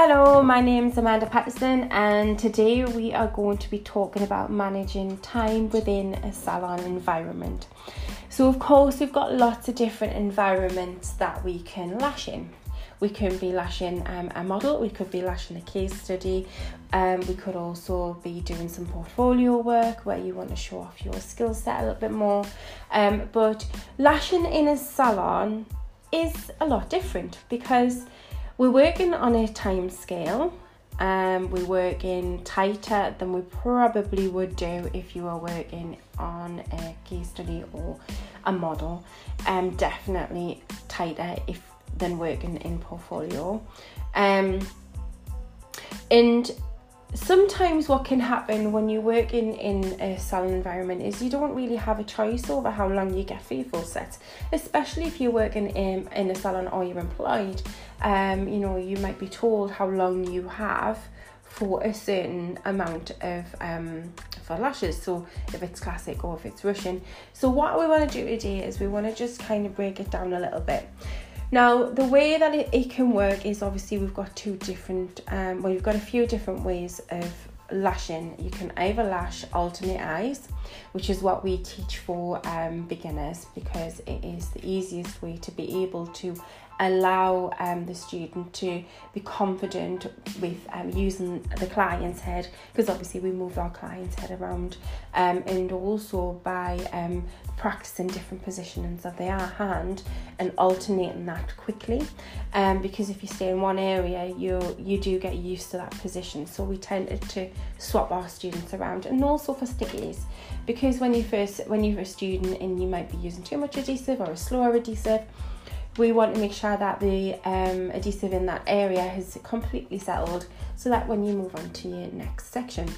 Hello, my name is Amanda Patterson, and today we are going to be talking about managing time within a salon environment. So, of course, we've got lots of different environments that we can lash in. We can be lashing um, a model, we could be lashing a case study, um, we could also be doing some portfolio work where you want to show off your skill set a little bit more. Um, but lashing in a salon is a lot different because we're working on a time scale. Um, we're working tighter than we probably would do if you were working on a case study or a model. Um, definitely tighter if than working in portfolio. Um, and sometimes what can happen when you work in, in a salon environment is you don't really have a choice over how long you get for your full set especially if you're working in, in a salon or you're employed. Um, you know you might be told how long you have for a certain amount of um, for lashes. So if it's classic or if it's russian. So what we want to do today is we want to just kind of break it down a little bit now, the way that it, it can work is obviously we've got two different, um, well, you've got a few different ways of lashing. You can either lash alternate eyes, which is what we teach for um, beginners because it is the easiest way to be able to allow um, the student to be confident with um, using the client's head because obviously we move our client's head around um, and also by um, practicing different positions of their hand and alternating that quickly. Um, because if you stay in one area you you do get used to that position. So we tended to swap our students around and also for stickies. Because when you first when you're a student and you might be using too much adhesive or a slower adhesive we want to make sure that the um, adhesive in that area has completely settled so that when you move on to your next section.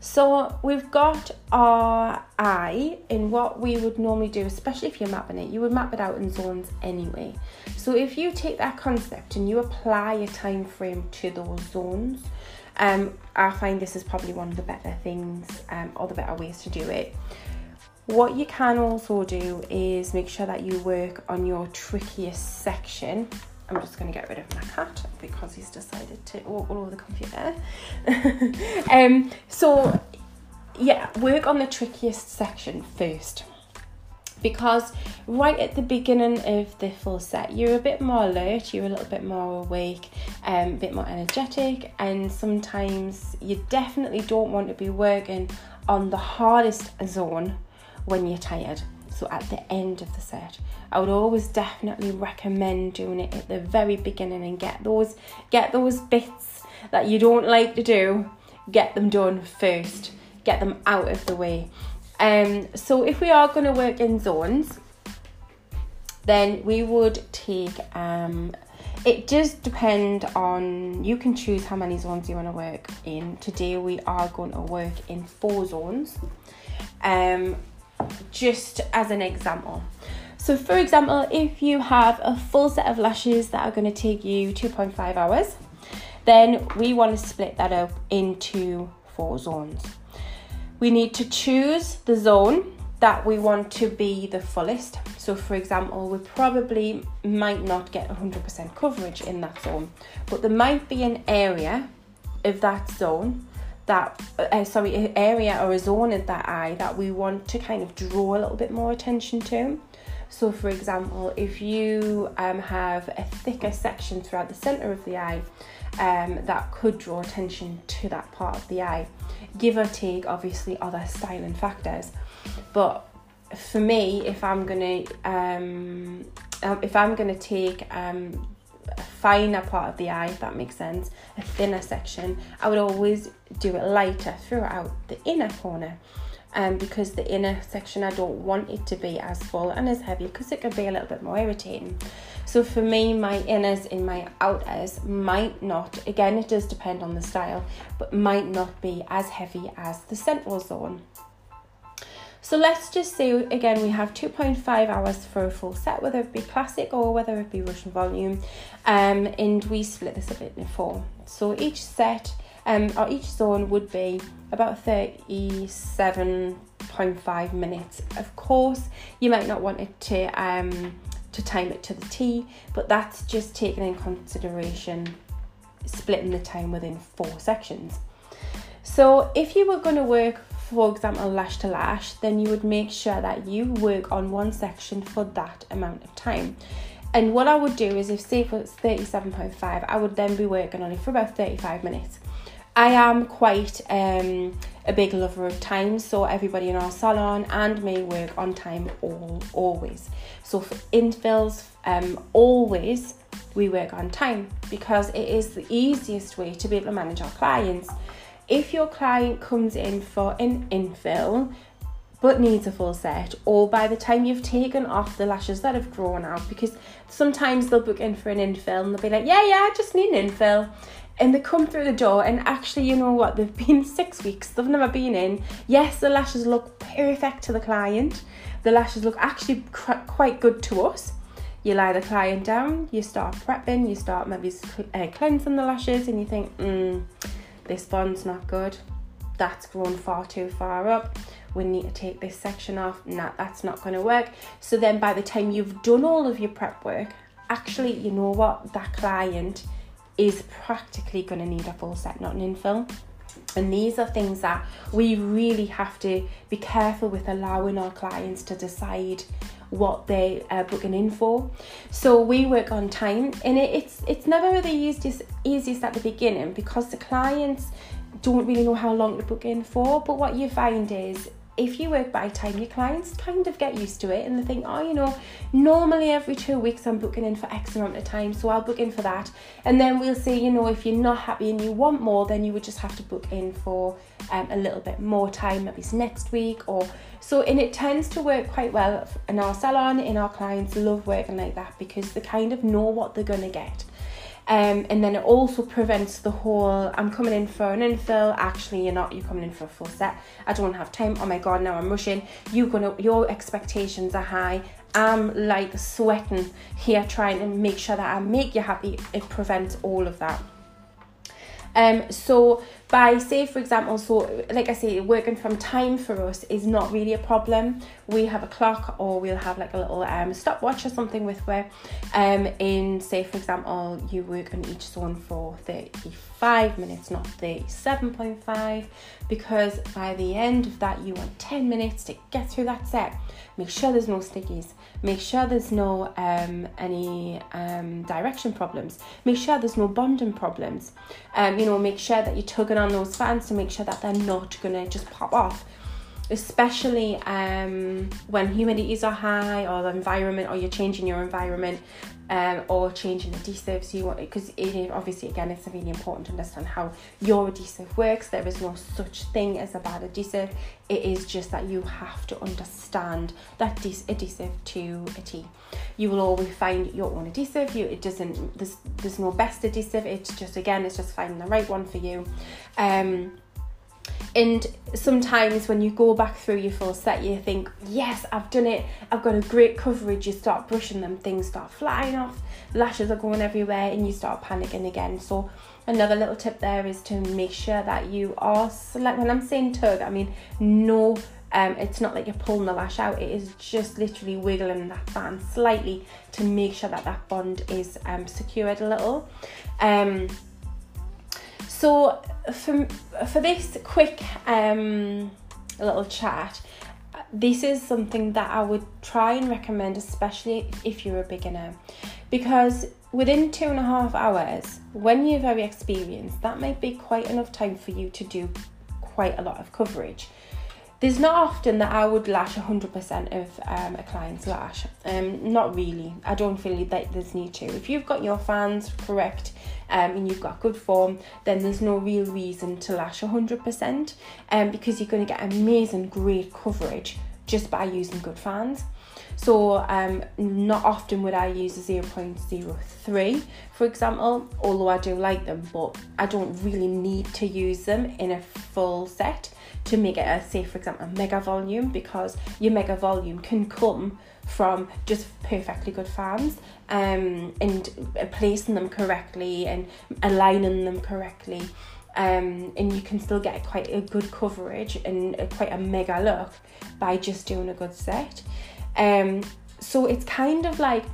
So we've got our eye in what we would normally do, especially if you're mapping it, you would map it out in zones anyway. So if you take that concept and you apply a time frame to those zones, um, I find this is probably one of the better things um, or the better ways to do it. What you can also do is make sure that you work on your trickiest section. I'm just going to get rid of my cat because he's decided to walk all over the computer. um, so, yeah, work on the trickiest section first because right at the beginning of the full set you're a bit more alert you're a little bit more awake um, a bit more energetic and sometimes you definitely don't want to be working on the hardest zone when you're tired. So at the end of the set, I would always definitely recommend doing it at the very beginning and get those get those bits that you don't like to do, get them done first. Get them out of the way. Um, so if we are going to work in zones, then we would take um, it does depend on you can choose how many zones you want to work in today we are going to work in four zones um just as an example. So, for example, if you have a full set of lashes that are going to take you 2.5 hours, then we want to split that up into four zones. We need to choose the zone that we want to be the fullest. So, for example, we probably might not get 100% coverage in that zone, but there might be an area of that zone that uh, sorry area or a zone in that eye that we want to kind of draw a little bit more attention to. So for example if you um, have a thicker section throughout the center of the eye um, that could draw attention to that part of the eye give or take obviously other styling factors. But for me if i'm gonna um, um if i'm gonna take um, finer part of the eye, if that makes sense, a thinner section, I would always do it lighter throughout the inner corner. Um, because the inner section I don't want it to be as full and as heavy because it could be a little bit more irritating. So for me, my inners in my outers might not, again, it does depend on the style, but might not be as heavy as the central zone. So let's just say again we have 2.5 hours for a full set, whether it be classic or whether it be Russian volume, um, and we split this up into four. So each set um, or each zone would be about 37.5 minutes. Of course, you might not want it to um, to time it to the T, but that's just taken in consideration splitting the time within four sections. So if you were going to work, for example, lash to lash, then you would make sure that you work on one section for that amount of time. And what I would do is if say for it's 37.5, I would then be working on it for about 35 minutes. I am quite um, a big lover of time, so everybody in our salon and me work on time all always. So for infills, um, always we work on time because it is the easiest way to be able to manage our clients. If your client comes in for an infill but needs a full set, or by the time you've taken off the lashes that have grown out, because sometimes they'll book in for an infill and they'll be like, Yeah, yeah, I just need an infill. And they come through the door and actually you know what? They've been six weeks they've never been in. Yes the lashes look perfect to the client. The lashes look actually quite good to us. You lie the client down you start prepping you start maybe uh, cleansing the lashes and you think mm, this bond's not good. That's grown far too far up. We need to take this section off. Nah that's not going to work. So then by the time you've done all of your prep work actually you know what? That client is practically going to need a full set, not an infill. And these are things that we really have to be careful with allowing our clients to decide what they are uh, booking in for. So we work on time, and it, it's it's never the easiest easiest at the beginning because the clients don't really know how long to book in for. But what you find is if you work by time, your clients kind of get used to it and they think, oh, you know, normally every two weeks I'm booking in for X amount of time, so I'll book in for that. And then we'll say, you know, if you're not happy and you want more, then you would just have to book in for um, a little bit more time, maybe it's next week or so. And it tends to work quite well in our salon, in our clients love working like that because they kind of know what they're going to get. Um, and then it also prevents the whole I'm coming in for an infill, actually you're not, you're coming in for a full set. I don't have time. Oh my god, now I'm rushing. You're gonna your expectations are high. I'm like sweating here trying to make sure that I make you happy. It prevents all of that. Um, so by say for example, so like I say, working from time for us is not really a problem. We have a clock or we'll have like a little um, stopwatch or something with where um in say for example you work on each zone for 35 minutes, not 37.5, because by the end of that you want 10 minutes to get through that set. Make sure there's no stickies Make sure there's no um, any um, direction problems. Make sure there's no bonding problems. Um, you know, make sure that you're tugging on those fans to make sure that they're not gonna just pop off especially um, when humidities are high or the environment or you're changing your environment um, or changing adhesives you want because it obviously again it's really important to understand how your adhesive works. There is no such thing as a bad adhesive it is just that you have to understand that adhesive to a T. You will always find your own adhesive you it doesn't there's there's no best adhesive it's just again it's just finding the right one for you. Um and sometimes when you go back through your full set, you think, yes, I've done it. I've got a great coverage. You start brushing them, things start flying off, lashes are going everywhere, and you start panicking again. So, another little tip there is to make sure that you are select. When I'm saying tug, I mean no. Um, it's not like you're pulling the lash out. It is just literally wiggling that band slightly to make sure that that bond is um, secured a little. Um, so for, for this quick um, little chat, this is something that I would try and recommend, especially if you're a beginner, because within two and a half hours, when you're very experienced, that might be quite enough time for you to do quite a lot of coverage. There's not often that I would lash 100% of um, a client's lash. Um, not really. I don't feel that there's need to. If you've got your fans correct um, and you've got good form, then there's no real reason to lash 100% um, because you're going to get amazing, great coverage just by using good fans. So um, not often would I use a 0.03 for example, although I do like them, but I don't really need to use them in a full set to make it a say for example a mega volume because your mega volume can come from just perfectly good fans um, and placing them correctly and aligning them correctly um, and you can still get quite a good coverage and quite a mega look by just doing a good set um, so it's kind of like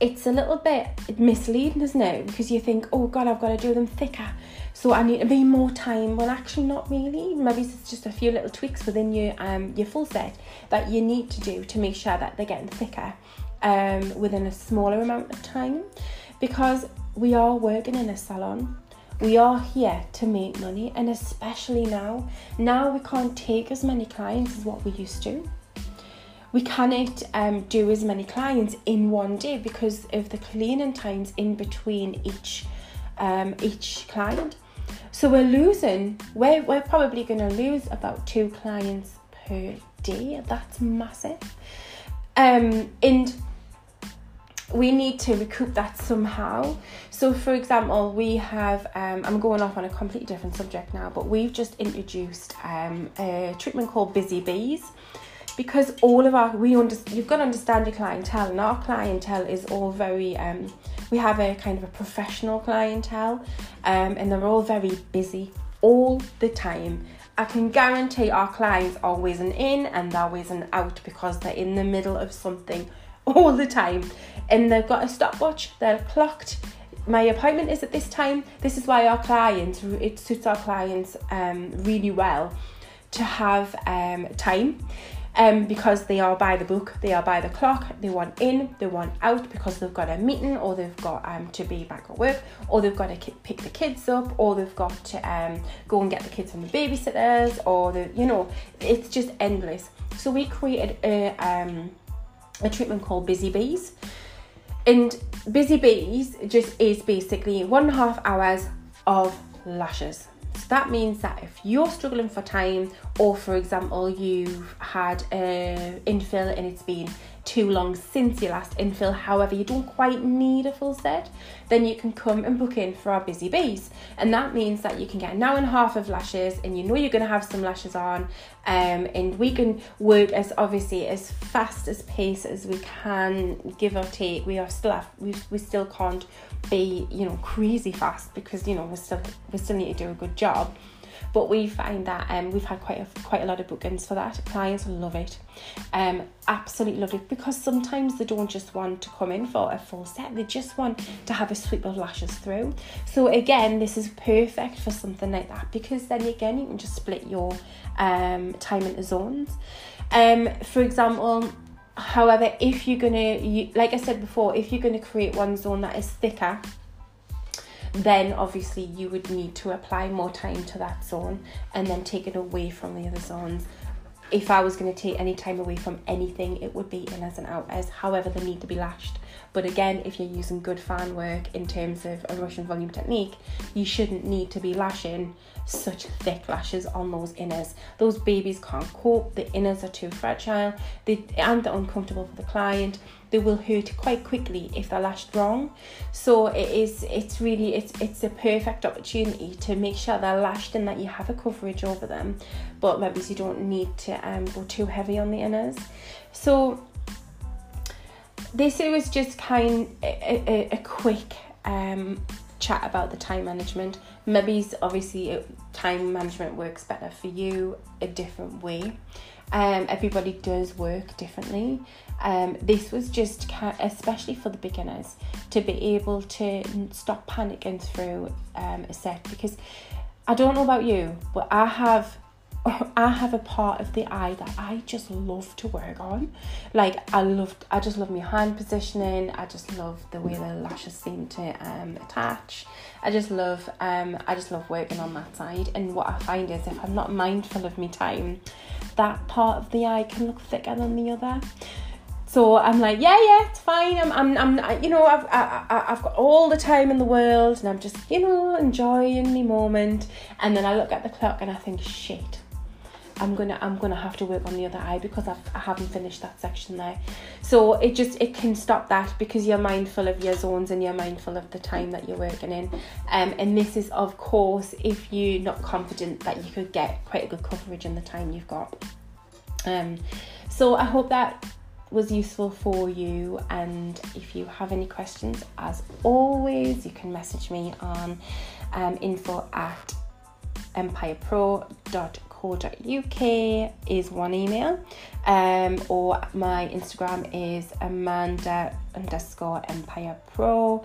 it's a little bit misleading, isn't it? Because you think, oh God, I've got to do them thicker, so I need to be more time. Well, actually, not really. Maybe it's just a few little tweaks within your um your full set that you need to do to make sure that they're getting thicker um within a smaller amount of time, because we are working in a salon. We are here to make money, and especially now, now we can't take as many clients as what we used to we cannot um, do as many clients in one day because of the cleaning times in between each um, each client. So we're losing, we're, we're probably going to lose about two clients per day. That's massive. Um, and we need to recoup that somehow. So, for example, we have, um, I'm going off on a completely different subject now, but we've just introduced um, a treatment called Busy Bees because all of our we under, you've got to understand your clientele and our clientele is all very um, we have a kind of a professional clientele um, and they're all very busy all the time. I can guarantee our clients are whizzing in and they're whizzing out because they're in the middle of something all the time. And they've got a stopwatch they're clocked. My appointment is at this time. This is why our clients it suits our clients um, really well to have um, time um, because they are by the book, they are by the clock, they want in, they want out because they've got a meeting or they've got um, to be back at work or they've got to ki- pick the kids up or they've got to um, go and get the kids from the babysitters or the, you know, it's just endless. So we created a, um, a treatment called Busy Bees. And Busy Bees just is basically one and a half hours of lashes. So that means that if you're struggling for time, or for example, you've had an infill and it's been too long since your last infill, however, you don't quite need a full set, then you can come and book in for our busy bees. And that means that you can get an hour and a half of lashes and you know you're going to have some lashes on. Um, and we can work as obviously as fast as pace as we can, give or take. We are still have, we, we still can't be you know crazy fast because you know we still we still need to do a good job but we find that um, we've had quite a quite a lot of bookings for that. Clients love it. Um absolutely love it because sometimes they don't just want to come in for a full set. They just want to have a sweep of lashes through. So again this is perfect for something like that because then again you can just split your um time into zones. Um for example However, if you're gonna, you, like I said before, if you're gonna create one zone that is thicker, then obviously you would need to apply more time to that zone and then take it away from the other zones. If I was going to take any time away from anything, it would be inners and outers. However, they need to be lashed. But again, if you're using good fan work in terms of a Russian volume technique, you shouldn't need to be lashing such thick lashes on those inners. Those babies can't cope, the inners are too fragile, they, and they're uncomfortable for the client. They will hurt quite quickly if they're lashed wrong. So it is it's really it's it's a perfect opportunity to make sure they're lashed and that you have a coverage over them, but maybe you don't need to um, go too heavy on the inners. So this was just kind a, a, a quick um, chat about the time management. Maybe obviously uh, time management works better for you a different way. Um, everybody does work differently. Um, this was just especially for the beginners to be able to stop panicking through um, a set because I don't know about you, but I have I have a part of the eye that I just love to work on. Like I love, I just love my hand positioning. I just love the way the lashes seem to um, attach. I just love, um, I just love working on that side. And what I find is if I'm not mindful of my time, that part of the eye can look thicker than the other. So I'm like, yeah, yeah, it's fine. I'm, I'm, I'm you know, I've, I, I, I've got all the time in the world, and I'm just, you know, enjoying the moment. And then I look at the clock and I think, shit, I'm gonna I'm gonna have to work on the other eye because I've, I haven't finished that section there. So it just it can stop that because you're mindful of your zones and you're mindful of the time that you're working in. Um, and this is of course if you're not confident that you could get quite a good coverage in the time you've got. Um, so I hope that was useful for you and if you have any questions as always you can message me on um, info at empirepro.com is one email, um, or my Instagram is Amanda underscore Empire Pro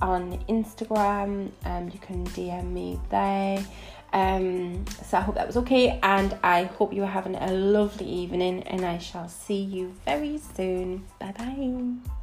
on Instagram. Um, you can DM me there. Um, so I hope that was okay, and I hope you are having a lovely evening, and I shall see you very soon. Bye bye.